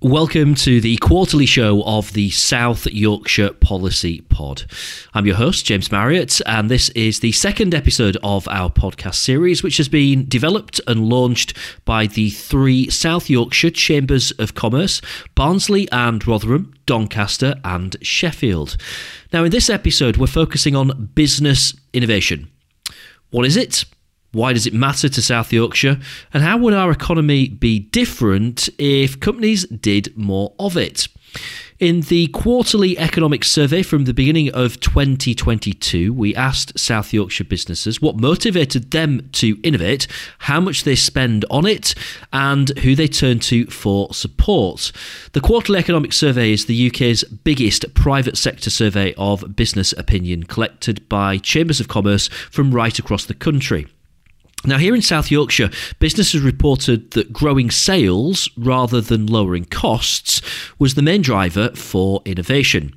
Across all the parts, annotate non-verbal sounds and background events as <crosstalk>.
Welcome to the quarterly show of the South Yorkshire Policy Pod. I'm your host, James Marriott, and this is the second episode of our podcast series, which has been developed and launched by the three South Yorkshire Chambers of Commerce Barnsley and Rotherham, Doncaster, and Sheffield. Now, in this episode, we're focusing on business innovation. What is it? Why does it matter to South Yorkshire? And how would our economy be different if companies did more of it? In the quarterly economic survey from the beginning of 2022, we asked South Yorkshire businesses what motivated them to innovate, how much they spend on it, and who they turn to for support. The quarterly economic survey is the UK's biggest private sector survey of business opinion collected by chambers of commerce from right across the country. Now, here in South Yorkshire, businesses reported that growing sales rather than lowering costs was the main driver for innovation.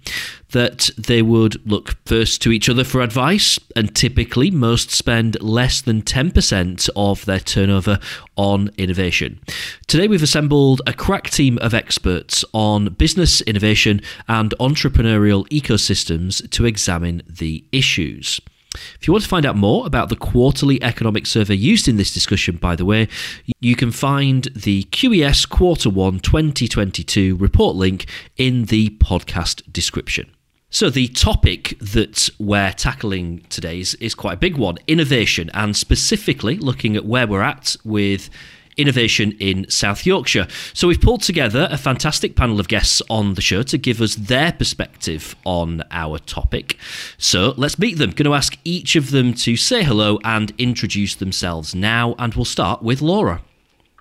That they would look first to each other for advice, and typically most spend less than 10% of their turnover on innovation. Today, we've assembled a crack team of experts on business innovation and entrepreneurial ecosystems to examine the issues. If you want to find out more about the quarterly economic survey used in this discussion, by the way, you can find the QES Quarter 1 2022 report link in the podcast description. So, the topic that we're tackling today is, is quite a big one innovation, and specifically looking at where we're at with innovation in South Yorkshire. So we've pulled together a fantastic panel of guests on the show to give us their perspective on our topic. So let's meet them. Going to ask each of them to say hello and introduce themselves now, and we'll start with Laura.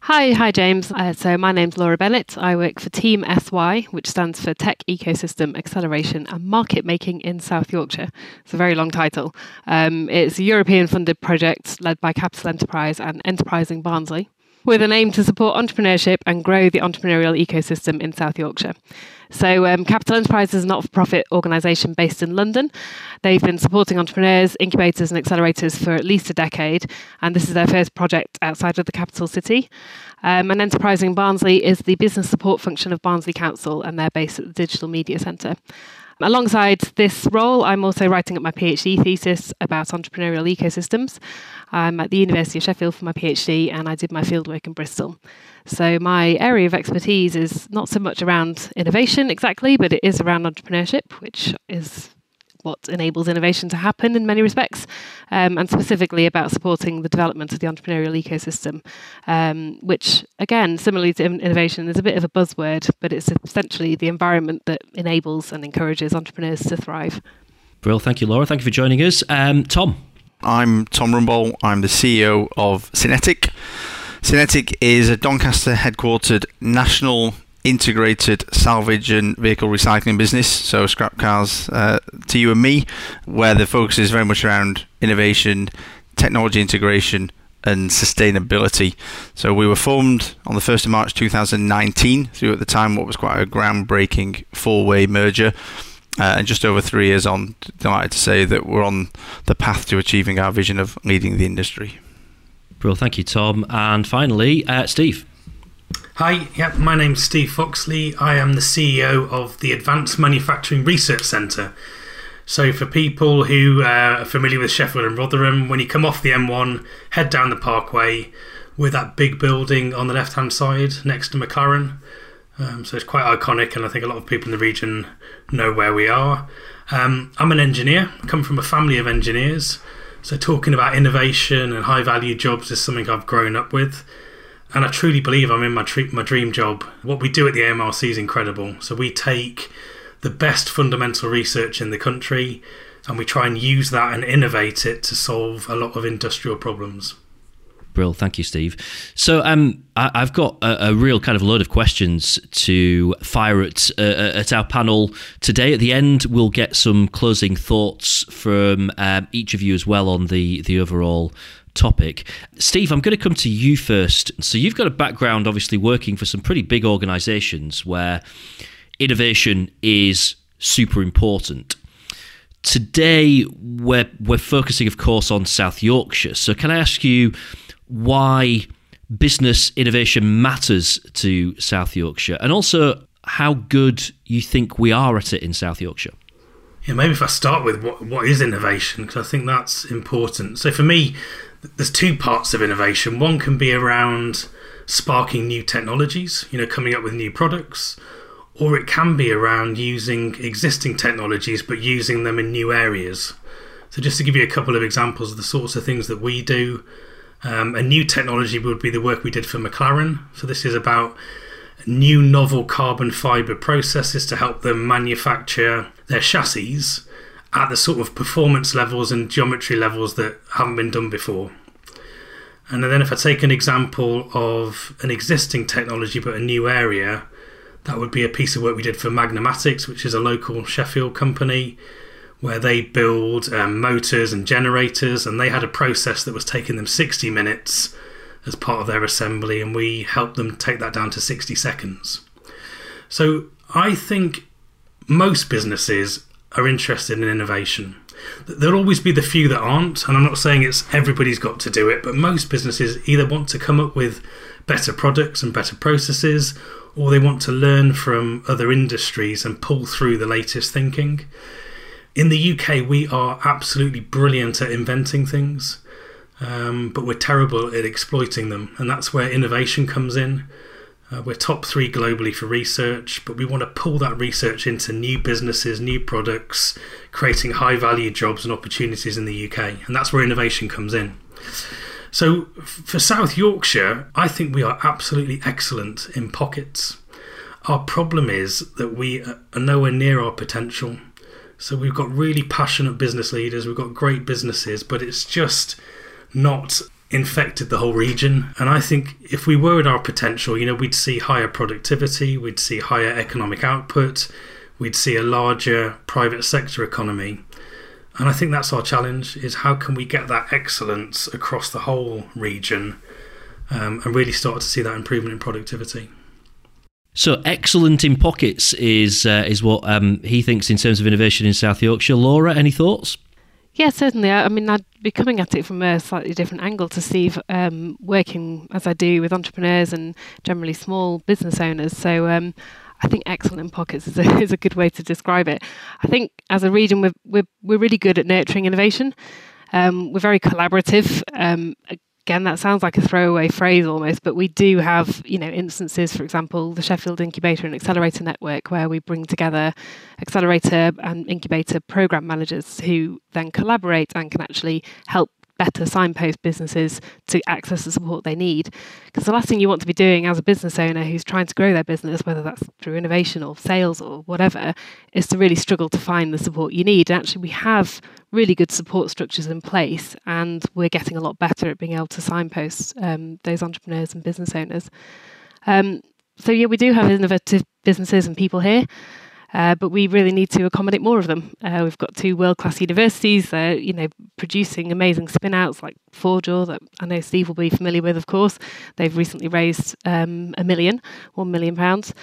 Hi, hi James. Uh, so my name's Laura Bennett. I work for Team SY, which stands for Tech Ecosystem Acceleration and Market Making in South Yorkshire. It's a very long title. Um, it's a European funded project led by Capital Enterprise and Enterprising Barnsley with an aim to support entrepreneurship and grow the entrepreneurial ecosystem in South Yorkshire. So, um, Capital Enterprise is a not for profit organisation based in London. They've been supporting entrepreneurs, incubators, and accelerators for at least a decade, and this is their first project outside of the capital city. Um, and Enterprising Barnsley is the business support function of Barnsley Council, and they're based at the Digital Media Centre. Alongside this role, I'm also writing up my PhD thesis about entrepreneurial ecosystems. I'm at the University of Sheffield for my PhD and I did my fieldwork in Bristol. So, my area of expertise is not so much around innovation exactly, but it is around entrepreneurship, which is what enables innovation to happen in many respects, um, and specifically about supporting the development of the entrepreneurial ecosystem, um, which, again, similarly to innovation, is a bit of a buzzword, but it's essentially the environment that enables and encourages entrepreneurs to thrive. Brill, thank you, Laura. Thank you for joining us. Um, Tom. I'm Tom Rumboll. I'm the CEO of SYNETIQ. SYNETIQ is a Doncaster headquartered national integrated salvage and vehicle recycling business, so scrap cars uh, to you and me, where the focus is very much around innovation, technology integration, and sustainability. So we were formed on the 1st of March 2019 through at the time what was quite a groundbreaking four-way merger. Uh, and just over three years on, delighted to say that we're on the path to achieving our vision of leading the industry. Well, thank you, Tom. And finally, uh, Steve. Hi, yep, my name's Steve Foxley. I am the CEO of the Advanced Manufacturing Research Centre. So, for people who uh, are familiar with Sheffield and Rotherham, when you come off the M1, head down the parkway with that big building on the left hand side next to McLaren. Um, so, it's quite iconic, and I think a lot of people in the region know where we are. Um, I'm an engineer, I come from a family of engineers. So, talking about innovation and high value jobs is something I've grown up with and I truly believe I'm in my tre- my dream job. What we do at the AMRC is incredible. So we take the best fundamental research in the country and we try and use that and innovate it to solve a lot of industrial problems. Brill, thank you, Steve. So, um, I, have got a, a, real kind of load of questions to fire at uh, at our panel today. At the end, we'll get some closing thoughts from um, each of you as well on the the overall topic. Steve, I'm going to come to you first. So, you've got a background, obviously, working for some pretty big organizations where innovation is super important. Today, we're, we're focusing, of course, on South Yorkshire. So, can I ask you why business innovation matters to South Yorkshire, and also how good you think we are at it in South Yorkshire. Yeah, maybe if I start with what, what is innovation, because I think that's important. So for me, there's two parts of innovation. One can be around sparking new technologies, you know, coming up with new products, or it can be around using existing technologies but using them in new areas. So, just to give you a couple of examples of the sorts of things that we do, um, a new technology would be the work we did for McLaren. So, this is about new novel carbon fiber processes to help them manufacture their chassis at the sort of performance levels and geometry levels that haven't been done before. And then, if I take an example of an existing technology but a new area, that would be a piece of work we did for Magnomatics, which is a local Sheffield company where they build um, motors and generators, and they had a process that was taking them 60 minutes as part of their assembly, and we helped them take that down to 60 seconds. So I think most businesses are interested in innovation. There'll always be the few that aren't, and I'm not saying it's everybody's got to do it, but most businesses either want to come up with better products and better processes, or they want to learn from other industries and pull through the latest thinking. In the UK, we are absolutely brilliant at inventing things, um, but we're terrible at exploiting them, and that's where innovation comes in. Uh, we're top three globally for research, but we want to pull that research into new businesses, new products, creating high value jobs and opportunities in the UK. And that's where innovation comes in. So for South Yorkshire, I think we are absolutely excellent in pockets. Our problem is that we are nowhere near our potential. So we've got really passionate business leaders, we've got great businesses, but it's just not infected the whole region. And I think if we were at our potential, you know, we'd see higher productivity, we'd see higher economic output, we'd see a larger private sector economy. And I think that's our challenge is how can we get that excellence across the whole region um, and really start to see that improvement in productivity. So excellent in pockets is uh, is what um, he thinks in terms of innovation in South Yorkshire. Laura, any thoughts? Yeah, certainly. I mean, I'd be coming at it from a slightly different angle to see um, working as I do with entrepreneurs and generally small business owners. So um, I think excellent in pockets is a, <laughs> is a good way to describe it. I think as a region, we're, we're, we're really good at nurturing innovation. Um, we're very collaborative. Um, again, that sounds like a throwaway phrase almost, but we do have, you know, instances, for example, the Sheffield Incubator and Accelerator Network, where we bring together accelerator and incubator program managers who then collaborate and can actually help better signpost businesses to access the support they need. Because the last thing you want to be doing as a business owner who's trying to grow their business, whether that's through innovation or sales or whatever, is to really struggle to find the support you need. And actually, we have really good support structures in place, and we're getting a lot better at being able to signpost um, those entrepreneurs and business owners. Um, so yeah, we do have innovative businesses and people here. Uh, but we really need to accommodate more of them. Uh, we've got two world-class universities, uh, you know, producing amazing spin-outs like ForgeOr that I know Steve will be familiar with, of course. They've recently raised um, a million, one million pounds,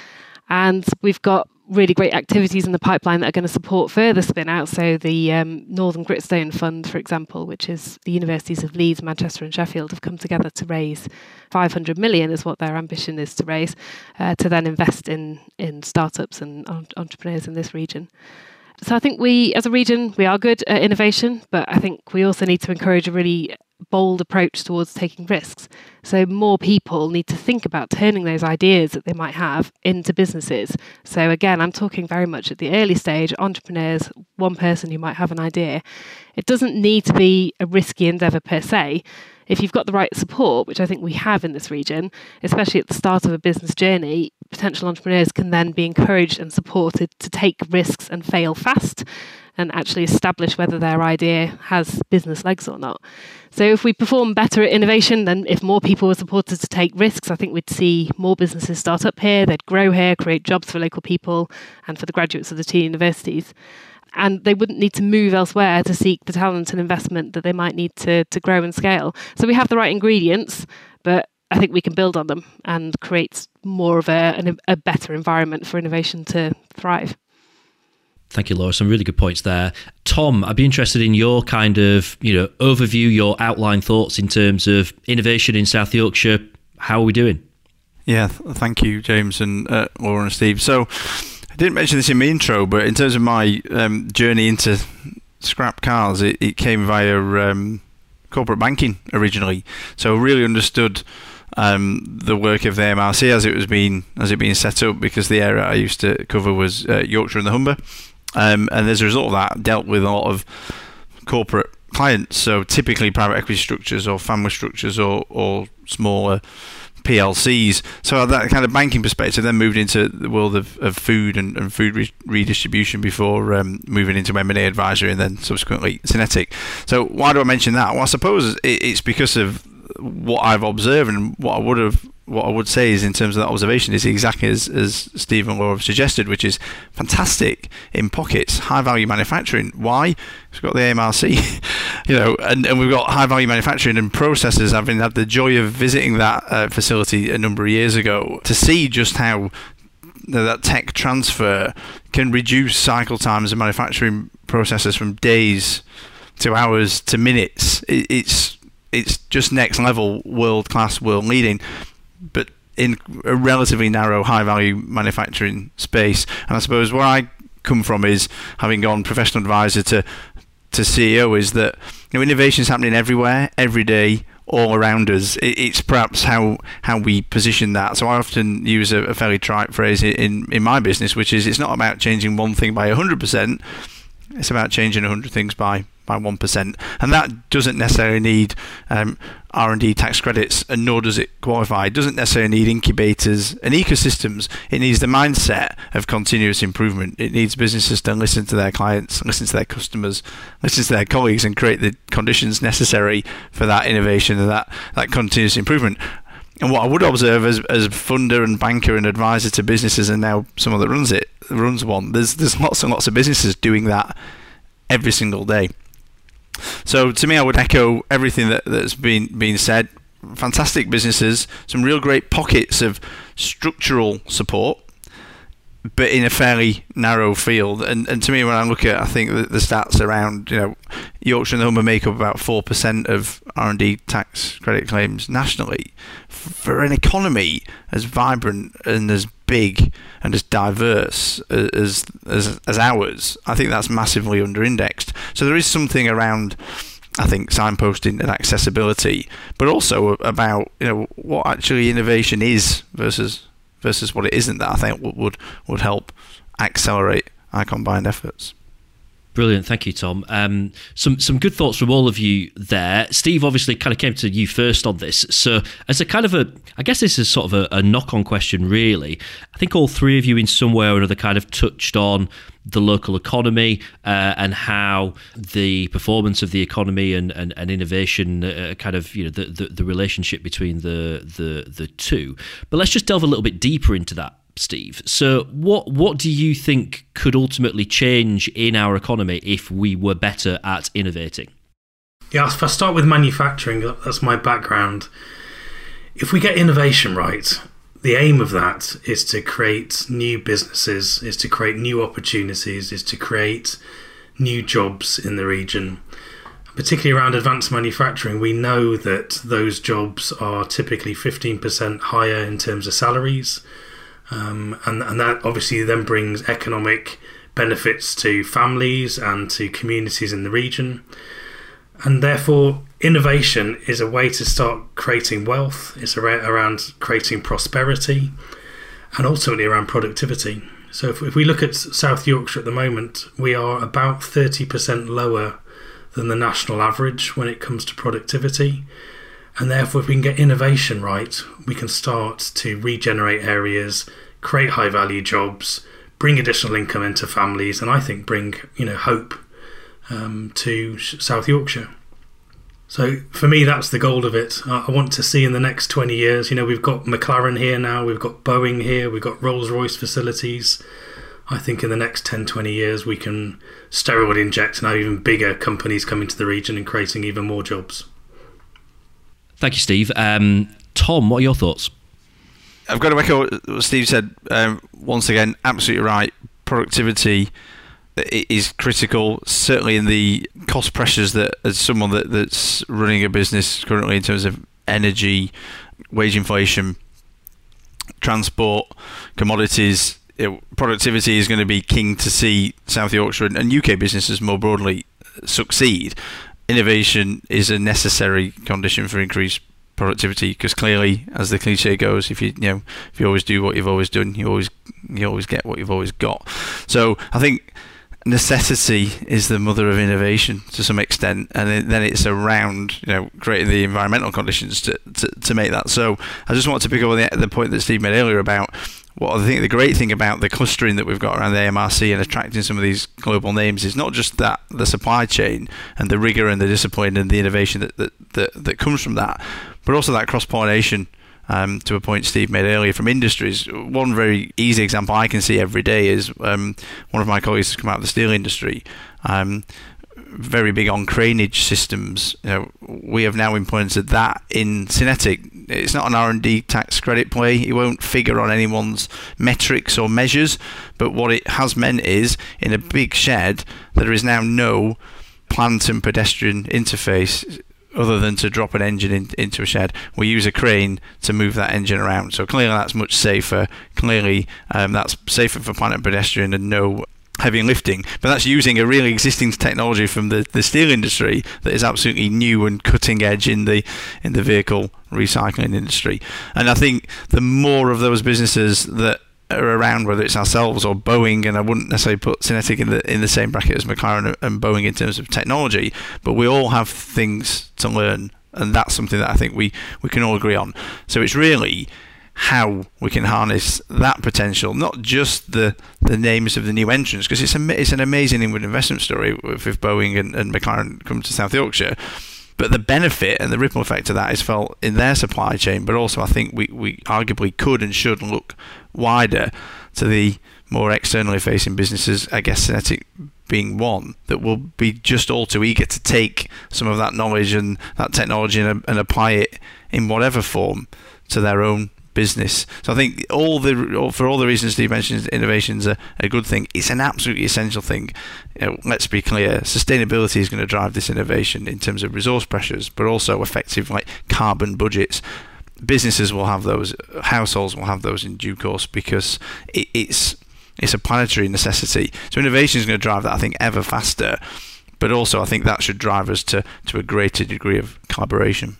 and we've got really great activities in the pipeline that are going to support further spin out. So, the um, Northern Gritstone Fund, for example, which is the universities of Leeds, Manchester, and Sheffield, have come together to raise 500 million, is what their ambition is to raise, uh, to then invest in, in startups and entrepreneurs in this region. So I think we, as a region, we are good at innovation, but I think we also need to encourage a really bold approach towards taking risks. So, more people need to think about turning those ideas that they might have into businesses. So, again, I'm talking very much at the early stage entrepreneurs, one person who might have an idea. It doesn't need to be a risky endeavour per se. If you've got the right support, which I think we have in this region, especially at the start of a business journey, potential entrepreneurs can then be encouraged and supported to take risks and fail fast and actually establish whether their idea has business legs or not. So, if we perform better at innovation, then if more people were supported to take risks, I think we'd see more businesses start up here, they'd grow here, create jobs for local people and for the graduates of the two universities. And they wouldn't need to move elsewhere to seek the talent and investment that they might need to, to grow and scale. So, we have the right ingredients, but I think we can build on them and create more of a, a better environment for innovation to thrive. Thank you, Laura. Some really good points there. Tom, I'd be interested in your kind of, you know, overview, your outline thoughts in terms of innovation in South Yorkshire, How are we doing? Yeah, thank you, James and uh, Laura and Steve. So, I didn't mention this in my intro, but in terms of my um, journey into scrap cars, it, it came via um, corporate banking originally. So, really understood um, the work of the MRC as it was being as it being set up because the area I used to cover was uh, Yorkshire and the Humber, um, and as a result of that, dealt with a lot of corporate clients. So typically private equity structures or family structures or or smaller PLCs. So that kind of banking perspective, then moved into the world of, of food and, and food re- redistribution before um, moving into M&A advisory and then subsequently SYNETIQ. So why do I mention that? Well, I suppose it's because of what I've observed and what I would have what I would say is in terms of that observation is exactly as, as and Laura have suggested, which is fantastic in pockets, high value manufacturing. Why? We've got the AMRC, <laughs> you know, and, and we've got high value manufacturing and processes. I've had the joy of visiting that uh, facility a number of years ago to see just how that tech transfer can reduce cycle times of manufacturing processes from days to hours to minutes. It, it's it's just next level, world class, world leading, but in a relatively narrow, high value manufacturing space. And I suppose where I come from is having gone professional advisor to to CEO is that you know, innovation is happening everywhere, every day, all around us. It's perhaps how how we position that. So I often use a, a fairly trite phrase in in my business, which is it's not about changing one thing by hundred percent. It's about changing hundred things by by 1%. And that doesn't necessarily need um, R&D tax credits, and nor does it qualify. It doesn't necessarily need incubators and ecosystems. It needs the mindset of continuous improvement. It needs businesses to listen to their clients, listen to their customers, listen to their colleagues, and create the conditions necessary for that innovation and that, that continuous improvement. And what I would observe as, as funder and banker and advisor to businesses, and now someone that runs it, runs one, there's there's lots and lots of businesses doing that every single day. So to me, I would echo everything that, that's been been said. Fantastic businesses, some real great pockets of structural support, but in a fairly narrow field. And and to me, when I look at, I think the, the stats around, you know, Yorkshire and the Humber make up about four percent of R and D tax credit claims nationally. For an economy as vibrant and as big and as diverse as as as ours, I think that's massively under-indexed. So there is something around. I think signposting and accessibility, but also about you know what actually innovation is versus versus what it isn't that I think would would help accelerate our combined efforts. Brilliant, thank you, Tom. Um, some some good thoughts from all of you there. Steve obviously kind of came to you first on this. So, as a kind of a, I guess this is sort of a, a knock-on question, really. I think all three of you, in some way or another, kind of touched on the local economy uh, and how the performance of the economy and, and, and innovation uh, kind of you know the, the, the relationship between the, the the two but let's just delve a little bit deeper into that Steve. So, what what do you think could ultimately change in our economy if we were better at innovating? Yeah, if I start with manufacturing, that's my background. If we get innovation right, the aim of that is to create new businesses, is to create new opportunities, is to create new jobs in the region. Particularly around advanced manufacturing, we know that those jobs are typically 15% higher in terms of salaries um, and, and that obviously then brings economic benefits to families and to communities in the region. And therefore, innovation is a way to start creating wealth, it's around creating prosperity, and ultimately around productivity. So, if, if we look at South Yorkshire at the moment, we are about 30% lower than the national average when it comes to productivity. And therefore, if we can get innovation right, we can start to regenerate areas, create high value jobs, bring additional income into families, and I think bring you know hope um, to South Yorkshire. So for me, that's the goal of it. I want to see in the next 20 years, you know, we've got McLaren here now, we've got Boeing here, we've got Rolls Royce facilities. I think in the next 10, 20 years, we can steroid inject and have even bigger companies coming to the region and creating even more jobs. Thank you, Steve. Um, Tom, what are your thoughts? I've got to echo what Steve said um, once again. Absolutely right. Productivity is critical, certainly in the cost pressures that, as someone that, that's running a business currently in terms of energy, wage inflation, transport, commodities, it, productivity is going to be king to see South Yorkshire and, and UK businesses more broadly succeed. Innovation is a necessary condition for increased productivity because clearly, as the cliche goes, if you you know if you always do what you've always done, you always you always get what you've always got. So I think necessity is the mother of innovation to some extent, and then it's around you know creating the environmental conditions to, to, to make that. So I just want to pick up on the, the point that Steve made earlier about what I think the great thing about the clustering that we've got around the AMRC and attracting some of these global names is not just that the supply chain and the rigor and the discipline and the innovation that that, that, that comes from that, but also that cross pollination. Um, to a point Steve made earlier from industries. One very easy example I can see every day is um, one of my colleagues has come out of the steel industry. Um, very big on craneage systems. You know, we have now implemented that in SYNETIQ. It's not an R&D tax credit play. It won't figure on anyone's metrics or measures. But what it has meant is, in a big shed, there is now no plant and pedestrian interface other than to drop an engine in, into a shed. We use a crane to move that engine around. So clearly that's much safer. Clearly um, that's safer for plant and pedestrian and no heavy lifting, but that's using a really existing technology from the, the steel industry that is absolutely new and cutting edge in the in the vehicle recycling industry. And I think the more of those businesses that around, whether it's ourselves or Boeing, and I wouldn't necessarily put SYNETIQ in the in the same bracket as McLaren and Boeing in terms of technology, but we all have things to learn, and that's something that I think we we can all agree on. So it's really how we can harness that potential, not just the the names of the new entrants, because it's a, it's an amazing inward investment story if Boeing and, and McLaren come to South Yorkshire. But the benefit and the ripple effect of that is felt in their supply chain, but also I think we, we arguably could and should look wider to the more externally facing businesses, I guess SYNETIQ being one, that will be just all too eager to take some of that knowledge and that technology and, and apply it in whatever form to their own business. So I think all the for all the reasons Steve mentioned, innovation is a, a good thing. It's an absolutely essential thing. You know, let's be clear: sustainability is going to drive this innovation in terms of resource pressures, but also effective like carbon budgets. Businesses will have those, households will have those in due course because it, it's it's a planetary necessity. So innovation is going to drive that, I think, ever faster. But also, I think that should drive us to, to a greater degree of collaboration.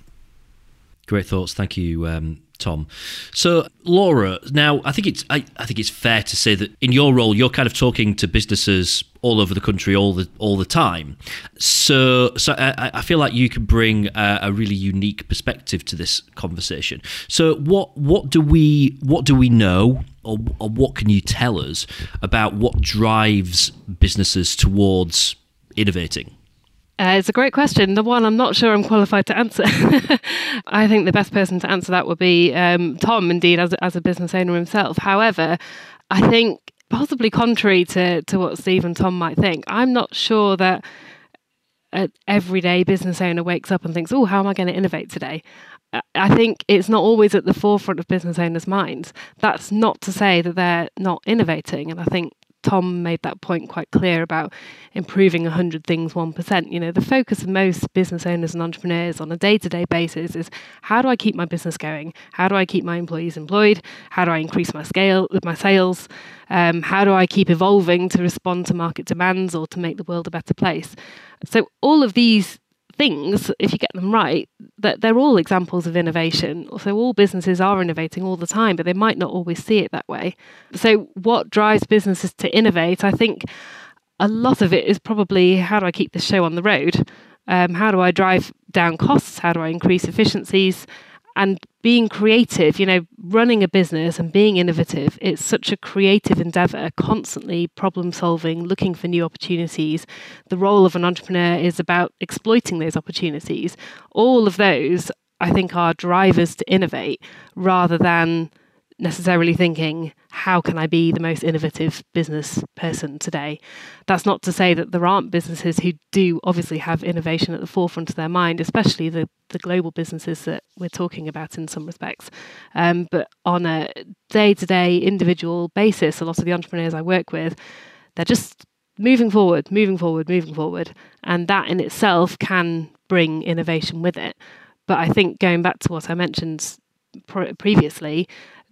Great thoughts. Thank you, um, Tom. So, Laura, now I think it's I, I, think it's fair to say that in your role, you're kind of talking to businesses all over the country all the all the time. So, so I, I feel like you can bring a, a, really unique perspective to this conversation. So, what what do we what do we know, or, or what can you tell us about what drives businesses towards innovating? Uh, it's a great question. The one I'm not sure I'm qualified to answer. <laughs> I think the best person to answer that would be um, Tom, indeed, as, as a business owner himself. However, I think possibly contrary to, to what Steve and Tom might think, I'm not sure that an everyday business owner wakes up and thinks, oh, how am I going to innovate today? I think it's not always at the forefront of business owners' minds. That's not to say that they're not innovating. And I think Tom made that point quite clear about improving 100 things 1%. You know, the focus of most business owners and entrepreneurs on a day to day basis is how do I keep my business going? How do I keep my employees employed? How do I increase my scale, my sales? Um, how do I keep evolving to respond to market demands or to make the world a better place? So, all of these things, if you get them right, that they're all examples of innovation. So all businesses are innovating all the time, but they might not always see it that way. So what drives businesses to innovate? I think a lot of it is probably how do I keep the show on the road? Um, how do I drive down costs? How do I increase efficiencies? And being creative, you know, running a business and being innovative, it's such a creative endeavor, constantly problem solving, looking for new opportunities. The role of an entrepreneur is about exploiting those opportunities. All of those, I think, are drivers to innovate rather than necessarily thinking, how can I be the most innovative business person today? That's not to say that there aren't businesses who do obviously have innovation at the forefront of their mind, especially the, the global businesses that we're talking about in some respects. Um, but on a day to day individual basis, a lot of the entrepreneurs I work with, they're just moving forward, moving forward, moving forward. And that in itself can bring innovation with it. But I think going back to what I mentioned pr- previously,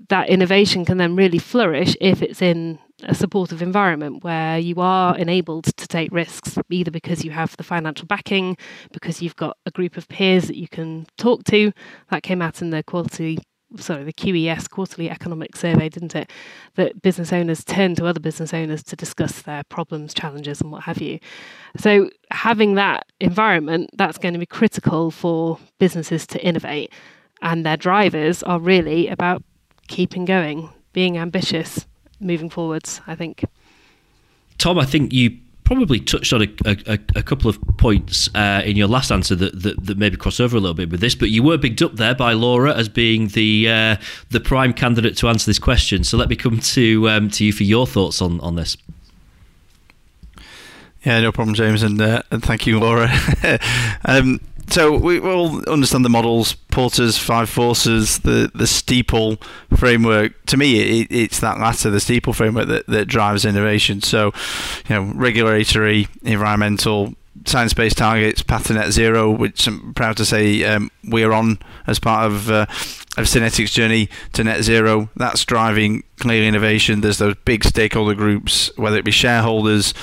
that innovation can then really flourish if it's in a supportive environment where you are enabled to take risks, either because you have the financial backing, because you've got a group of peers that you can talk to. That came out in the quality sorry, the QES quarterly economic survey, didn't it? That business owners turn to other business owners to discuss their problems, challenges, and what have you. So having that environment, that's going to be critical for businesses to innovate. And their drivers are really about keeping going, being ambitious, moving forwards, I think. Tom, I think you probably touched on a, a, a couple of points uh, in your last answer that, that, that, maybe cross over a little bit with this, but you were bigged up there by Laura as being the uh, the prime candidate to answer this question. So let me come to um, to you for your thoughts on, on this. Yeah, no problem, James, and, uh, and thank you, Laura. <laughs> um, so we all understand the models, Porter's five forces, the the steeple framework. To me, it, it's that latter, the steeple framework, that, that drives innovation. So, you know, regulatory, environmental, science-based targets, path to net zero, which I'm proud to say um, we are on as part of uh, of SYNETIQ's journey to net zero. That's driving clear innovation. There's those big stakeholder groups, whether it be shareholders,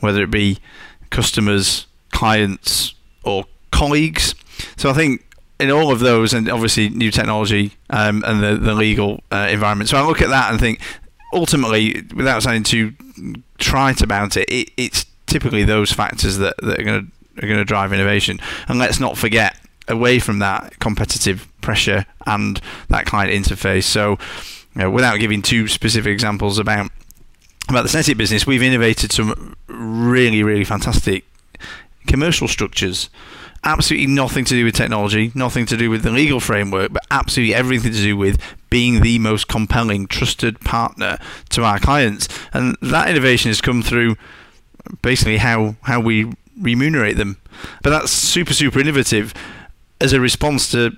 whether it be customers, clients, or colleagues. So I think in all of those, and obviously new technology um, and the, the legal uh, environment. So I look at that and think, ultimately, without sounding too trite about it, it it's typically those factors that, that are going to are going to drive innovation. And let's not forget, away from that competitive pressure and that client interface. So, you know, without giving two specific examples about about the SYNETIQ business, we've innovated some really, really fantastic commercial structures absolutely nothing to do with technology, nothing to do with the legal framework, but absolutely everything to do with being the most compelling, trusted partner to our clients. And that innovation has come through basically how, how we remunerate them. But that's super, super innovative as a response to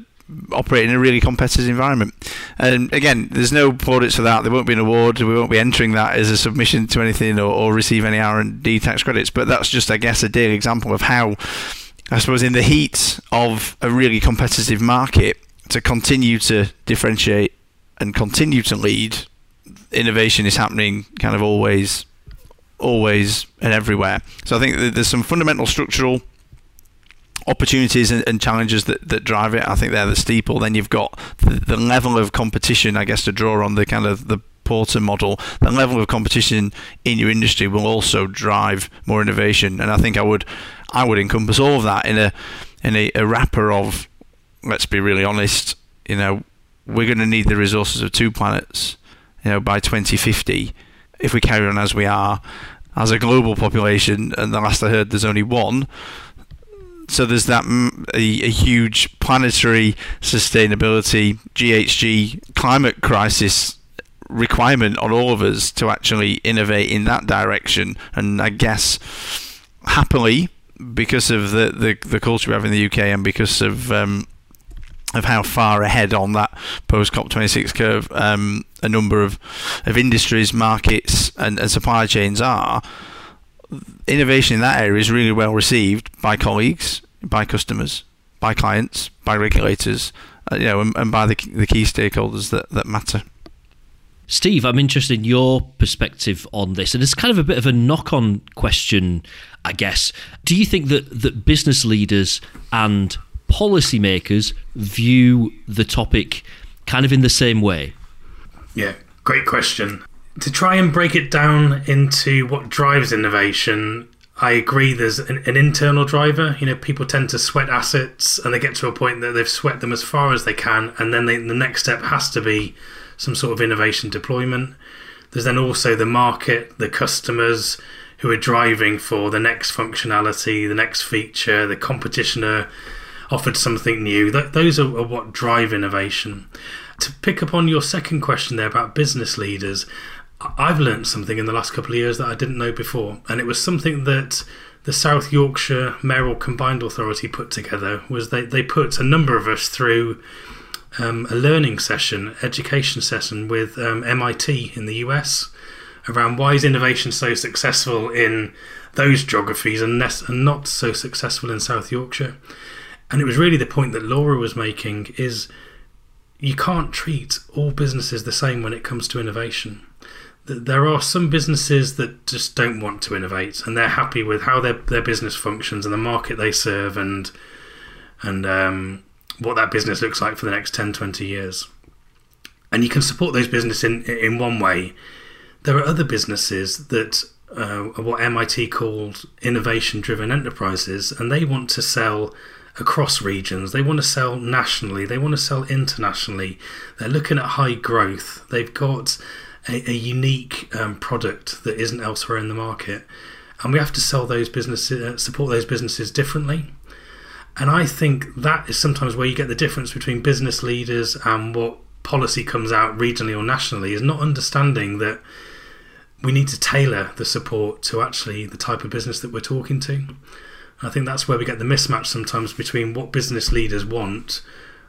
operate in a really competitive environment. And again, there's no plaudits for that. There won't be an award. We won't be entering that as a submission to anything or, or receive any R&D tax credits. But that's just, I guess, a daily example of how I suppose, in the heat of a really competitive market, to continue to differentiate and continue to lead, innovation is happening kind of always, always and everywhere. So I think there's some fundamental structural opportunities and, and, challenges that, that drive it. I think they're the steeple. Then you've got the, the, level of competition, I guess, to draw on the kind of the Porter model. The level of competition in your industry will also drive more innovation. And I think I would I would encompass all of that in a in a, a wrapper of let's be really honest, you know, we're going to need the resources of two planets, you know, by 2050 if we carry on as we are as a global population. And the last I heard, there's only one. So there's that a, a huge planetary sustainability GHG climate crisis requirement on all of us to actually innovate in that direction. And I guess happily because of the, the, the culture we have in the UK and because of um, of how far ahead on that post COP26 curve um, a number of of industries, markets, and, and supply chains are, innovation in that area is really well received by colleagues, by customers, by clients, by regulators, uh, you know, and, and by the, the key stakeholders that, that matter. Steve, I'm interested in your perspective on this, and it's kind of a bit of a knock-on question, I guess. Do you think that that business leaders and policymakers view the topic kind of in the same way? Yeah, great question. To try and break it down into what drives innovation, I agree there's an, an, internal driver. You know, people tend to sweat assets and they get to a point that they've sweat them as far as they can, and then they, the next step has to be some sort of innovation deployment. There's then also the market, the customers who are driving for the next functionality, the next feature, the competition are offered something new. Th- those are, are what drive innovation. To pick up on your second question there about business leaders, I've learned something in the last couple of years that I didn't know before, and it was something that the South Yorkshire Mayoral Combined Authority put together. Was they they put a number of us through um, a learning session, education session with um, MIT in the US around why is innovation so successful in those geographies and, and not so successful in South Yorkshire. And it was really the point that Laura was making is you can't treat all businesses the same when it comes to innovation. There are some businesses that just don't want to innovate, and they're happy with how their their business functions and the market they serve, and and um, what that business looks like for the next 10, 20 years. And you can support those businesses in in one way. There are other businesses that uh, what MIT called innovation driven enterprises, and they want to sell across regions. They want to sell nationally. They want to sell internationally. They're looking at high growth. They've got a, a unique um, product that isn't elsewhere in the market, and we have to sell those businesses, uh, support those businesses differently. And I think that is sometimes where you get the difference between business leaders and what policy comes out regionally or nationally is not understanding that we need to tailor the support to actually the type of business that we're talking to. I think that's where we get the mismatch sometimes between what business leaders want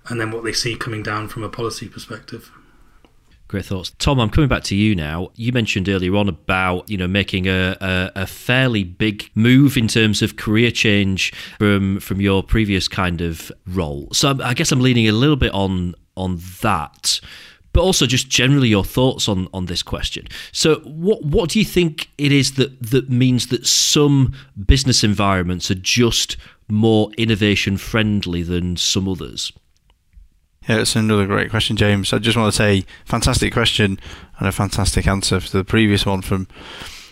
and then what they see coming down from a policy perspective. Great thoughts, Tom. I'm coming back to you now. You mentioned earlier on about you know making a, a, a, fairly big move in terms of career change from from your previous kind of role. So I guess I'm leaning a little bit on on that but also just generally your thoughts on on this question. So, what what do you think it is that that means that some business environments are just more innovation friendly than some others? Yeah, it's another great question, James. I just want to say, fantastic question and a fantastic answer to the previous one from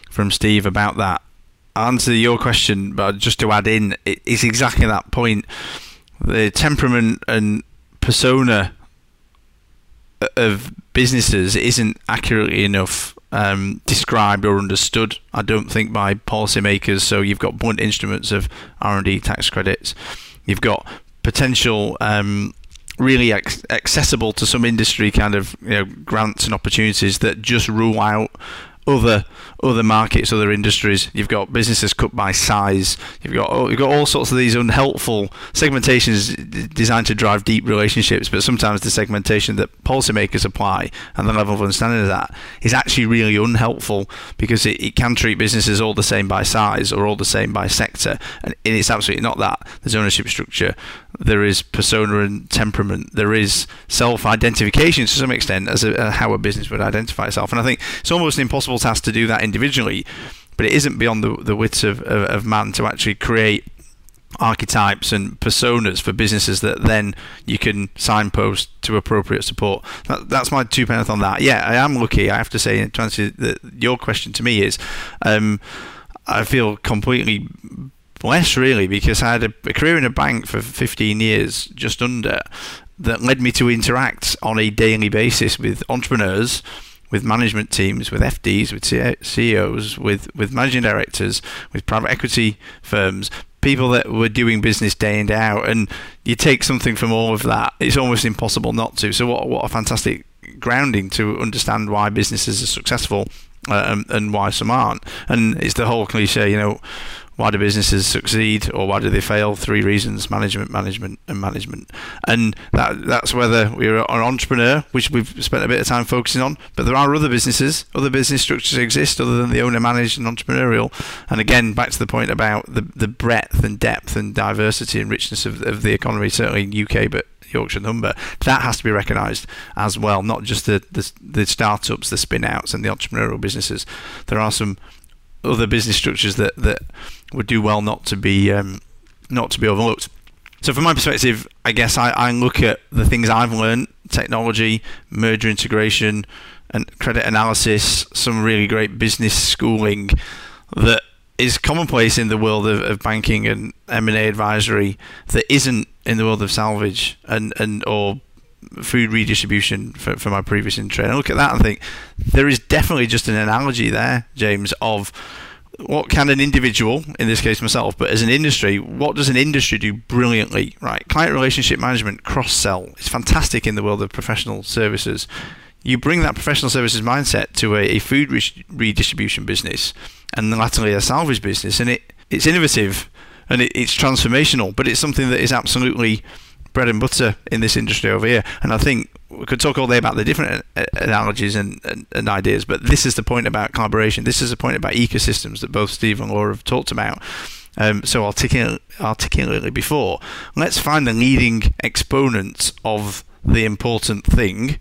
from Steve about that. answer your question, but just to add in, it's exactly that point. The temperament and persona of businesses isn't accurately enough um, described or understood. I don't think by policymakers. So you've got blunt instruments of R and D tax credits. You've got potential um, really accessible to some industry kind of you know, grants and opportunities that just rule out other other markets, other industries. You've got businesses cut by size. You've got you've got all sorts of these unhelpful segmentations designed to drive deep relationships. But sometimes the segmentation that policymakers apply and the level of understanding of that is actually really unhelpful because it, it can treat businesses all the same by size or all the same by sector, and it's absolutely not that. There's ownership structure. There is persona and temperament. There is self-identification to some extent as a, how a business would identify itself. And I think it's almost an impossible task to do that individually, but it isn't beyond the, the wits of, of, of man to actually create archetypes and personas for businesses that then you can signpost to appropriate support. That, that's my two pence on that. Yeah, I am lucky. I have to say, to answer the, your question to me is, um, I feel completely blessed really because I had a, a career in a bank for 15 years, just under, that led me to interact on a daily basis with entrepreneurs with management teams, with FDs, with CEOs, with, with managing directors, with private equity firms, people that were doing business day in day out, and you take something from all of that. It's almost impossible not to. So what what a fantastic grounding to understand why businesses are successful uh, and, and why some aren't. And it's the whole cliche, you know why do businesses succeed or why do they fail? Three reasons: management, management, and management. And that that's whether we're an entrepreneur, which we've spent a bit of time focusing on. But there are other businesses, other business structures exist other than the owner managed and entrepreneurial. And again, back to the point about the the breadth and depth and diversity and richness of, of the economy, certainly in UK, but Yorkshire number, that has to be recognised as well, not just the, the, the startups, the spin outs, and the entrepreneurial businesses. There are some other business structures that, that would do well not to be um, not to be overlooked. So from my perspective, I guess I, I look at the things I've learned: technology, merger integration, and credit analysis. Some really great business schooling that is commonplace in the world of, of banking and M and A advisory that isn't in the world of salvage and and or food redistribution for, for my previous intro. And I look at that and think there is definitely just an analogy there, James, of what can an individual, in this case myself, but as an industry, what does an industry do brilliantly? Right, client relationship management, cross sell. It's fantastic in the world of professional services. You bring that professional services mindset to a, a food re- redistribution business, and latterly a salvage business, and it it's innovative and it, it's transformational, but it's something that is absolutely bread and butter in this industry over here. And I think we could talk all day about the different analogies and, and, and, ideas, but this is the point about collaboration. This is the point about ecosystems that both Steve and Laura have talked about. Um, so articulately, articulately before, let's find the leading exponents of the important thing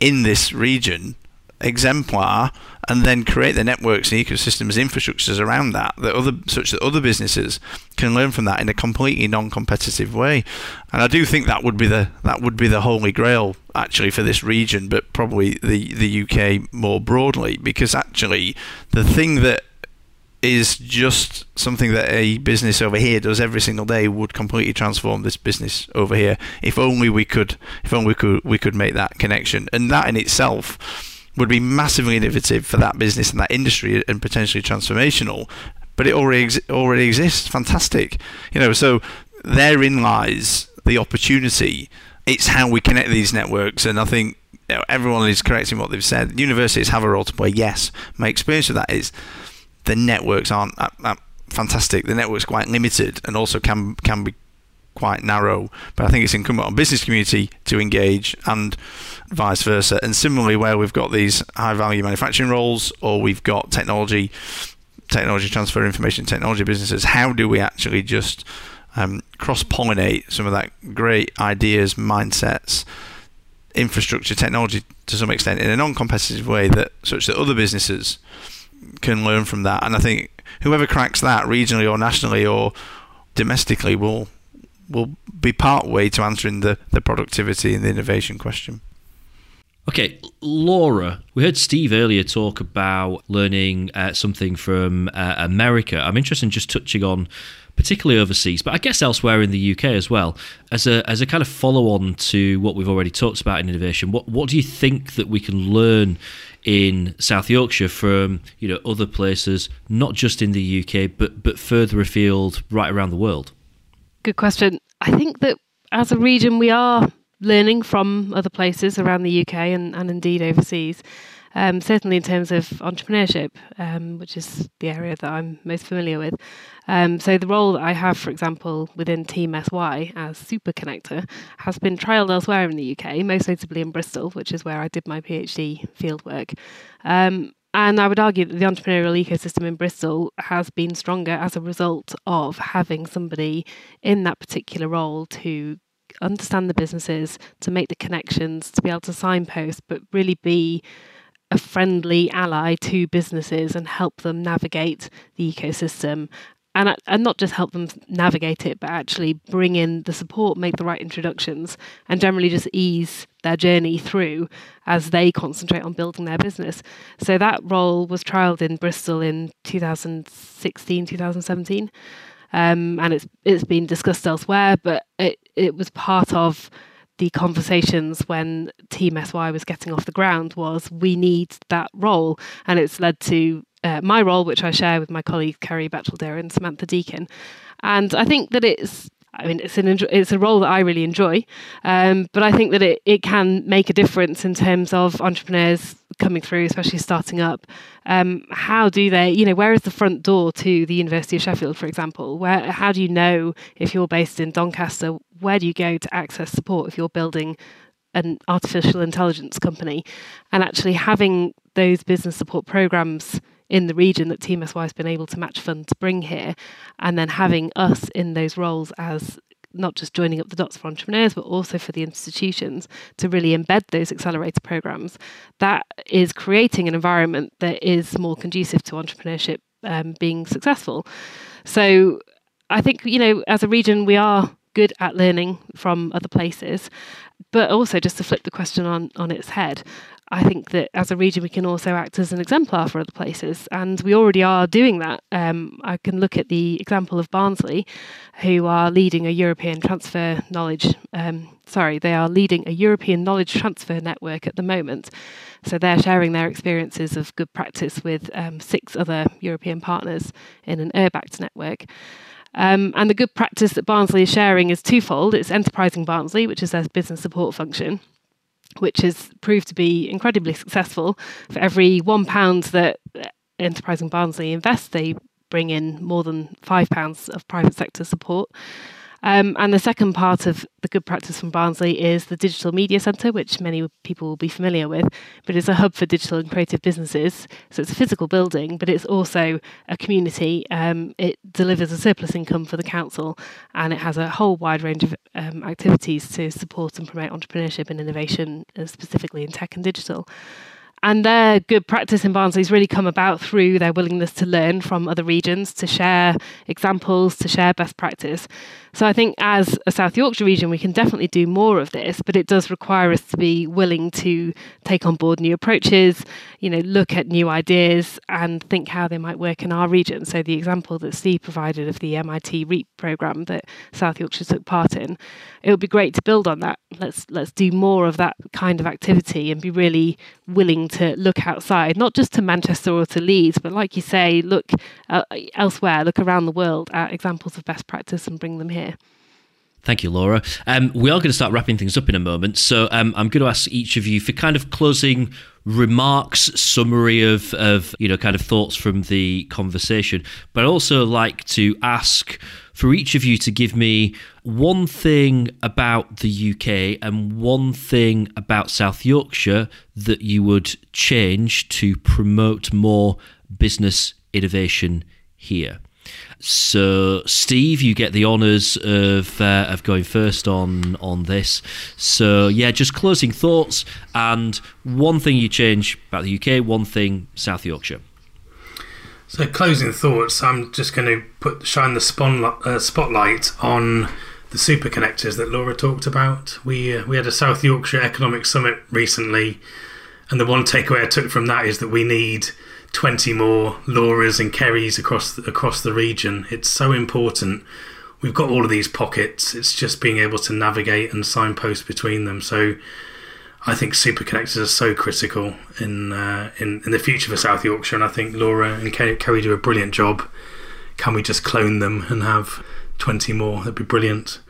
in this region exemplar and then create the networks and ecosystems infrastructures around that that other such that other businesses can learn from that in a completely non-competitive way. And I do think that would be the that would be the holy grail actually for this region but probably the the UK more broadly because actually the thing that is just something that a business over here does every single day would completely transform this business over here if only we could if only we could we could make that connection. And that in itself would be massively innovative for that business and that industry and potentially transformational. But it already ex- already exists. Fantastic, you know. So therein lies the opportunity. It's how we connect these networks, and I think you know, everyone is correct in what they've said. Universities have a role to play. Yes, my experience with that is the networks aren't uh, uh, fantastic. The network's quite limited, and also can can be quite narrow. But I think it's incumbent on business community to engage and vice versa. And similarly, where we've got these high value manufacturing roles or we've got technology, technology transfer, information technology businesses, how do we actually just um, cross pollinate some of that great ideas, mindsets, infrastructure, technology to some extent in a non competitive way that such that other businesses can learn from that. And I think whoever cracks that regionally or nationally or domestically will will be part way to answering the, the productivity and the innovation question. Okay, Laura, we heard Steve earlier talk about learning uh, something from uh, America. I'm interested in just touching on particularly overseas, but I guess elsewhere in the UK as well. As a as a kind of follow on to what we've already talked about in innovation, what what do you think that we can learn in South Yorkshire from you know other places, not just in the UK, but but further afield, right around the world? Good question. I think that as a region, we are learning from other places around the UK and, and indeed overseas. Um, certainly in terms of entrepreneurship, um, which is the area that I'm most familiar with. Um, so the role that I have, for example, within Team SY as super connector has been trialled elsewhere in the UK, most notably in Bristol, which is where I did my PhD fieldwork. Um, and I would argue that the entrepreneurial ecosystem in Bristol has been stronger as a result of having somebody in that particular role to understand the businesses, to make the connections, to be able to signpost, but really be a friendly ally to businesses and help them navigate the ecosystem and and not just help them navigate it, but actually bring in the support, make the right introductions, and generally just ease their journey through as they concentrate on building their business. So that role was trialed in Bristol in 2016, 2017 um, and it's it's been discussed elsewhere, but it it was part of the conversations when Team SY was getting off the ground was we need that role, and it's led to uh, my role, which I share with my colleagues Kerry Batchelder and Samantha Deacon, and I think that it's I mean, it's an it's a role that I really enjoy, um, but I think that it, it can make a difference in terms of entrepreneurs coming through, especially starting up. Um, how do they, you know, where is the front door to the University of Sheffield, for example? Where how do you know if you're based in Doncaster? Where do you go to access support if you're building an artificial intelligence company? And actually having those business support programs in the region that Team SY has been able to match fund to bring here, and then having us in those roles as not just joining up the dots for entrepreneurs, but also for the institutions to really embed those accelerator programs. That is creating an environment that is more conducive to entrepreneurship um, being successful. So I think, you know, as a region, we are good at learning from other places. But also, just to flip the question on, on its head, I think that as a region, we can also act as an exemplar for other places, and we already are doing that. Um, I can look at the example of Barnsley, who are leading a European transfer knowledge. Um, sorry, they are leading a European knowledge transfer network at the moment. So they're sharing their experiences of good practice with um, six other European partners in an Urbact network. Um, and the good practice that Barnsley is sharing is twofold. It's Enterprising Barnsley, which is their business support function, which has proved to be incredibly successful. For every one pound that Enterprising Barnsley invests, they bring in more than five pounds of private sector support. Um, and the second part of the good practice from Barnsley is the Digital Media Centre, which many people will be familiar with, but it's a hub for digital and creative businesses. So it's a physical building, but it's also a community. Um, it delivers a surplus income for the council, and it has a whole wide range of um, activities to support and promote entrepreneurship and innovation, uh, specifically in tech and digital. And their good practice in Barnsley has really come about through their willingness to learn from other regions, to share examples, to share best practice. So I think as a South Yorkshire region, we can definitely do more of this, but it does require us to be willing to take on board new approaches, you know, look at new ideas and think how they might work in our region. So the example that Steve provided of the MIT REAP program that South Yorkshire took part in, it would be great to build on that. Let's let's do more of that kind of activity and be really willing to look outside, not just to Manchester or to Leeds, but like you say, look uh, elsewhere, look around the world at examples of best practice and bring them here. Thank you, Laura. Um, we are going to start wrapping things up in a moment. So um, I'm going to ask each of you for kind of closing remarks, summary of, of you know kind of thoughts from the conversation. But I also like to ask for each of you to give me one thing about the UK and one thing about South Yorkshire that you would change to promote more business innovation here. So, Steve, you get the honours of uh, of going first on on this. So, yeah, just closing thoughts and one thing you change about the UK, one thing South Yorkshire. So, closing thoughts. I'm just going to put shine the spotlight, uh, spotlight on the super connectors that Laura talked about. We uh, we had a South Yorkshire Economic Summit recently, and the one takeaway I took from that is that we need 20 more Lauras and Kerrys across the, across the region. It's so important. We've got all of these pockets. It's just being able to navigate and signpost between them. So I think super connectors are so critical in uh, in, in the future for South Yorkshire, and I think Laura and Kerry do a brilliant job. Can we just clone them and have 20 more? That'd be brilliant.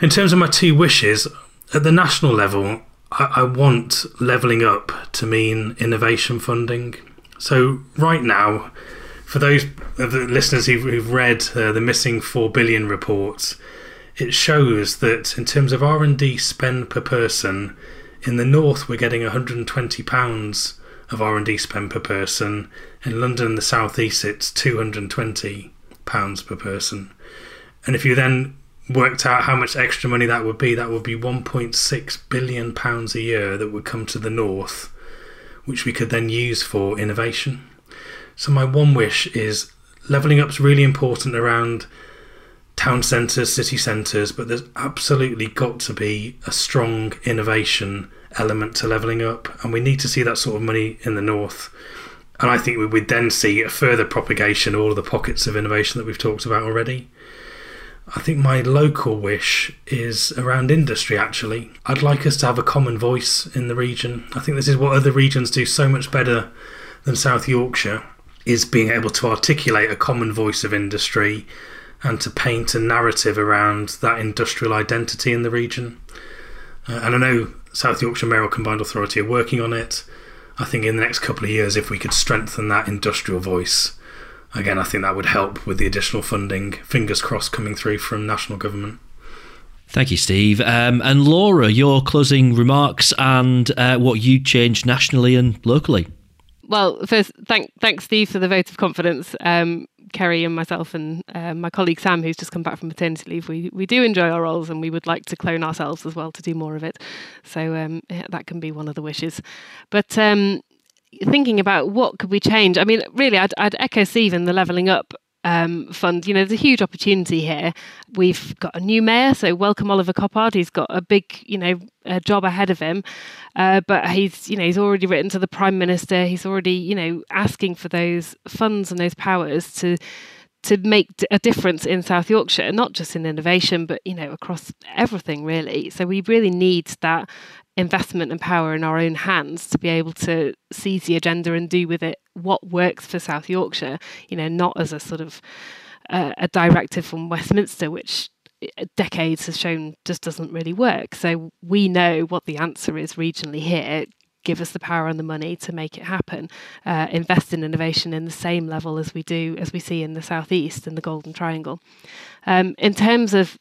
In terms of my two wishes, at the national level, I, I want levelling up to mean innovation funding. So right now, for those of the listeners who've, who've read uh, the missing four billion reports, it shows that in terms of R and D spend per person, in the north we're getting 120 pounds of R and D spend per person. In London and the southeast, it's 220 pounds per person. And if you then worked out how much extra money that would be, that would be 1.6 billion pounds a year that would come to the north which we could then use for innovation. So, my one wish is levelling up is really important around town centres, city centres, but there's absolutely got to be a strong innovation element to levelling up, and we need to see that sort of money in the north. And I think we would then see a further propagation of all of the pockets of innovation that we've talked about already. I think my local wish is around industry actually. I'd like us to have a common voice in the region. I think this is what other regions do so much better than South Yorkshire is being able to articulate a common voice of industry and to paint a narrative around that industrial identity in the region. Uh, and I know South Yorkshire Mayoral Combined Authority are working on it. I think in the next couple of years, if we could strengthen that industrial voice, again, I think that would help with the additional funding, fingers crossed, coming through from national government. Thank you, Steve. Um, and Laura, your closing remarks and uh, what you changed nationally and locally. Well, first, thank, thanks, Steve, for the vote of confidence. Um, Kerry and myself and uh, my colleague Sam, who's just come back from maternity leave, we, we do enjoy our roles and we would like to clone ourselves as well to do more of it. So um, yeah, that can be one of the wishes. But um, thinking about what could we change, I mean, really, I'd, I'd echo Stephen the levelling up um, fund. You know, there's a huge opportunity here. We've got a new mayor, so welcome Oliver Coppard. He's got a big, you know, job ahead of him, uh, but he's, you know, he's already written to the prime minister. He's already, you know, asking for those funds and those powers to to make a difference in South Yorkshire, not just in innovation, but you know across everything really. So we really need that investment and power in our own hands to be able to seize the agenda and do with it what works for South Yorkshire. You know, not as a sort of uh, a directive from Westminster, which uh, decades has shown just doesn't really work. So we know what the answer is regionally here give us the power and the money to make it happen. Uh, invest in innovation in the same level as we do as we see in the southeast in the Golden Triangle. Um, in terms of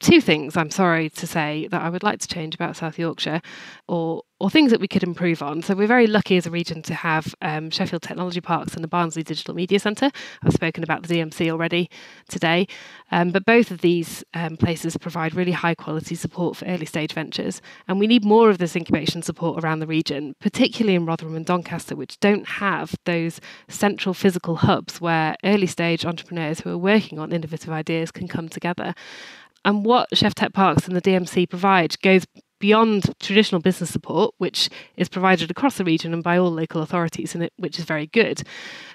two things I'm sorry to say that I would like to change about South Yorkshire or or things that we could improve on. So we're very lucky as a region to have um, Sheffield Technology Parks and the Barnsley Digital Media Centre. I've spoken about the DMC already today, um, but both of these um, places provide really high quality support for early stage ventures, and we need more of this incubation support around the region, particularly in Rotherham and Doncaster, which don't have those central physical hubs where early stage entrepreneurs who are working on innovative ideas can come together. And what Sheff Tech Parks and the DMC provide goes beyond traditional business support, which is provided across the region and by all local authorities, and it, which is very good.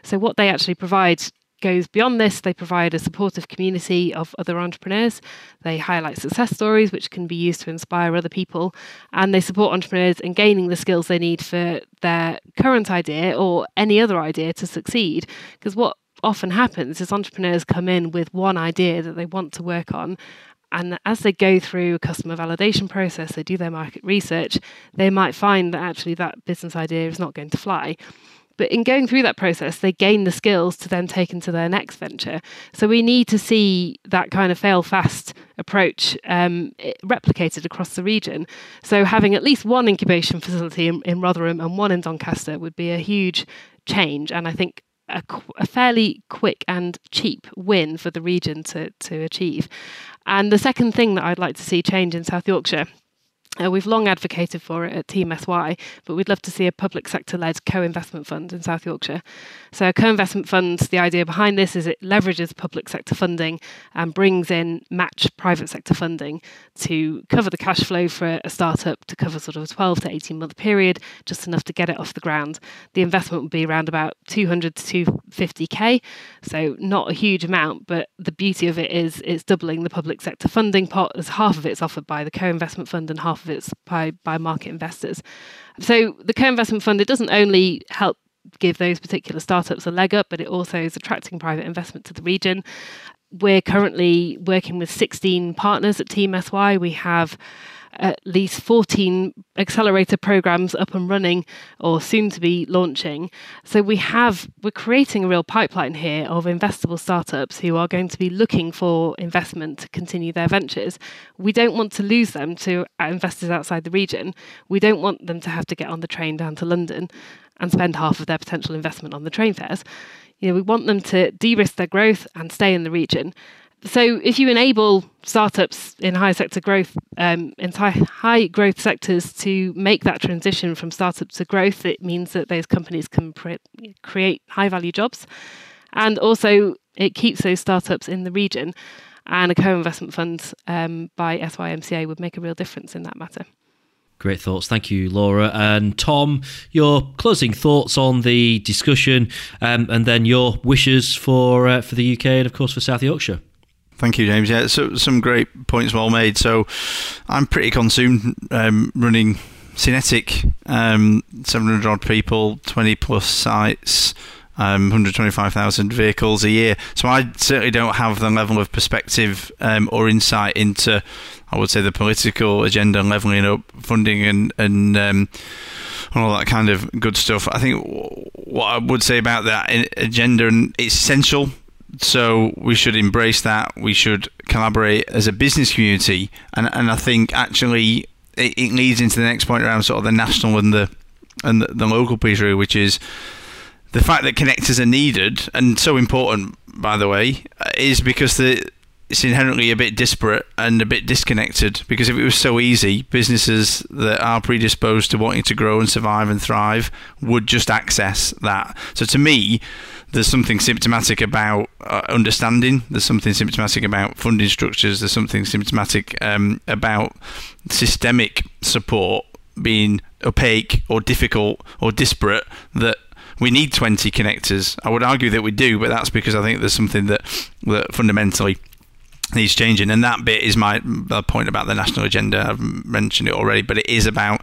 So, what they actually provide goes beyond this. They provide a supportive community of other entrepreneurs. They highlight success stories, which can be used to inspire other people. And they support entrepreneurs in gaining the skills they need for their current idea or any other idea to succeed. Because what often happens is entrepreneurs come in with one idea that they want to work on and as they go through a customer validation process, they do their market research, they might find that actually that business idea is not going to fly. But in going through that process, they gain the skills to then take into their next venture. So we need to see that kind of fail fast approach um, replicated across the region. So having at least one incubation facility in, in Rotherham and one in Doncaster would be a huge change. And I think a, a, fairly quick and cheap win for the region to, to achieve. And the second thing that I'd like to see change in South Yorkshire uh, we've long advocated for it at Team SY, but we'd love to see a public sector led co investment fund in South Yorkshire. So, a co investment fund, the idea behind this is it leverages public sector funding and brings in match private sector funding to cover the cash flow for a startup to cover sort of a 12 to 18 month period, just enough to get it off the ground. The investment would be around about 200 to 250k, so not a huge amount, but the beauty of it is it's doubling the public sector funding pot as half of it's offered by the co investment fund and half it's by, by market investors. So the co-investment fund, it doesn't only help give those particular startups a leg up, but it also is attracting private investment to the region. We're currently working with 16 partners at Team SY. We have at least 14 accelerator programs up and running or soon to be launching. So we have we're creating a real pipeline here of investable startups who are going to be looking for investment to continue their ventures. We don't want to lose them to uh, investors outside the region. We don't want them to have to get on the train down to London and spend half of their potential investment on the train fares. You know, we want them to de-risk their growth and stay in the region so if you enable startups in high sector growth um, in high, growth sectors to make that transition from startup to growth it means that those companies can pre- create high value jobs and also it keeps those startups in the region and a co-investment fund um, by SYMCA would make a real difference in that matter Great thoughts. Thank you, Laura. And Tom, your closing thoughts on the discussion um, and then your wishes for, uh, for the UK and, of course, for South Yorkshire. Thank you, James. Yeah, so some great points well made. So I'm pretty consumed um, running SYNETIQ, um, 700 odd people, 20 plus sites. Um, 125,000 vehicles a year. So I certainly don't have the level of perspective um, or insight into, I would say, the political agenda, and levelling up funding and and um, all that kind of good stuff. I think what I would say about that agenda, and it's essential so we should embrace that. We should collaborate as a business community, and and I think actually it, it leads into the next point around sort of the national and the and the, the local piece, really, which is the fact that connectors are needed and so important. By the way, uh, is because the it's inherently a bit disparate and a bit disconnected because if it was so easy, businesses that are predisposed to wanting to grow and survive and thrive would just access that. So to me, there's something symptomatic about uh, understanding. There's something symptomatic about funding structures. There's something symptomatic um, about systemic support being opaque or difficult or disparate that we need 20 connectors. I would argue that we do, but that's because I think there's something that, that fundamentally needs changing. And that bit is my point about the national agenda. I've mentioned it already, but it is about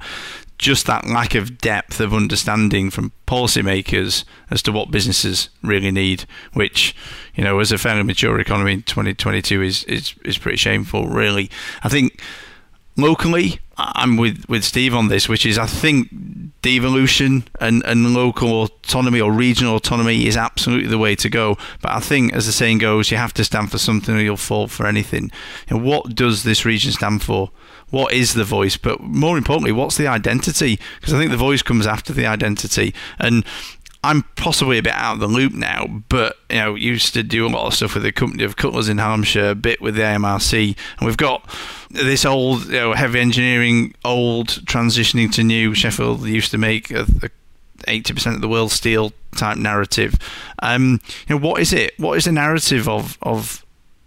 just that lack of depth of understanding from policymakers as to what businesses really need, which, you know, as a fairly mature economy in 2022 is, is, is pretty shameful, really. I think locally, I'm with, with Steve on this, which is I think devolution and, and local autonomy or regional autonomy is absolutely the way to go. But I think, as the saying goes, you have to stand for something or you'll fall for anything. And what does this region stand for? What is the voice? But more importantly, what's the identity? Because I think the voice comes after the identity. And I'm possibly a bit out of the loop now, but you know, used to do a lot of stuff with the company of Cutlers in Hallamshire, a bit with the AMRC, and we've got this old, you know, heavy engineering, old transitioning to new. Sheffield used to make a, a 80% of the world steel type narrative. Um, you know, what is it? What is the narrative of of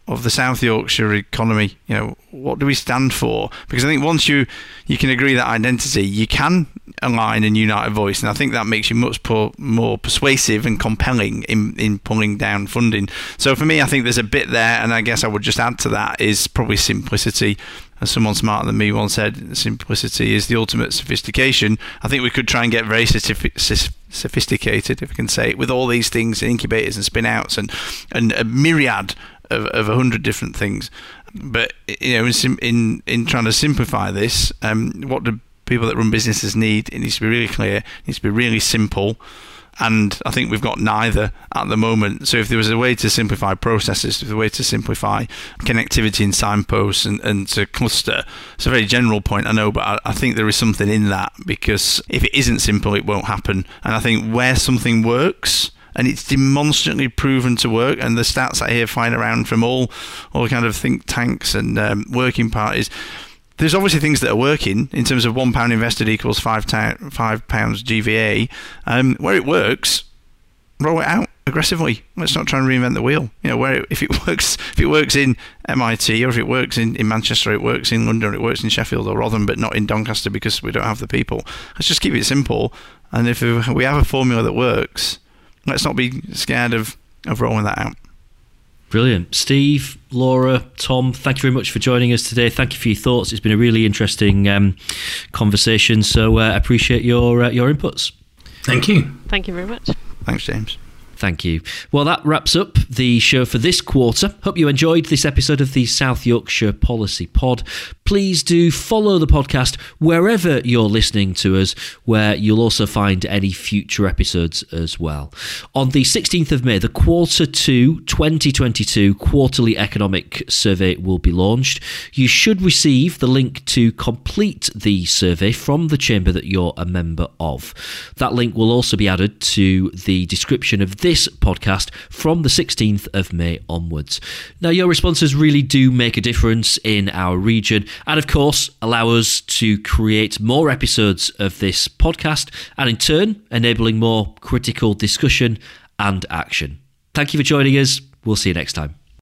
of the South Yorkshire economy. You know, what do we stand for? Because I think once you you can agree that identity, you can align and unite a voice, and I think that makes you much more persuasive and compelling in in pulling down funding. So for me, I think there's a bit there, and I guess I would just add to that is probably simplicity. As someone smarter than me once said, simplicity is the ultimate sophistication. I think we could try and get very sophisticated, if I can say it, with all these things, incubators and spin outs and, and a myriad of, of a hundred different things. But you know, in in, in trying to simplify this, um, what do people that run businesses need? It needs to be really clear. It needs to be really simple. And I think we've got neither at the moment. So if there was a way to simplify processes, if there was a way to simplify connectivity and signposts and, and to cluster, it's a very general point, I know, but I, I think there is something in that because if it isn't simple, it won't happen. And I think where something works, and it's demonstrably proven to work. And the stats I hear flying around from all all kind of think tanks and um, working parties. There's obviously things that are working in terms of one pound invested equals five ta- five pounds GVA. Um, where it works, roll it out aggressively. Let's not try and reinvent the wheel. You know, where it, <laughs> if it works, if it works in MIT or if it works in, in Manchester, it works in London, it works in Sheffield or Rotherham, but not in Doncaster because we don't have the people. Let's just keep it simple. And if we have a formula that works, let's not be scared of, of rolling that out. Brilliant. Steve, Laura, Tom, thank you very much for joining us today. Thank you for your thoughts. It's been a really interesting um, conversation. So I uh, appreciate your uh, your inputs. Thank you. Thank you very much. Thanks, James. Thank you. Well, that wraps up the show for this quarter. Hope you enjoyed this episode of the South Yorkshire Policy Pod. Please do follow the podcast wherever you're listening to us, where you'll also find any future episodes as well. On the 16th of May, the Quarter 2 2022 Quarterly Economic Survey will be launched. You should receive the link to complete the survey from the chamber that you're a member of. That link will also be added to the description of this podcast from the 16th of May onwards. Now, your responses really do make a difference in our region and, of course, allow us to create more episodes of this podcast and, in turn, enabling more critical discussion and action. Thank you for joining us. We'll see you next time.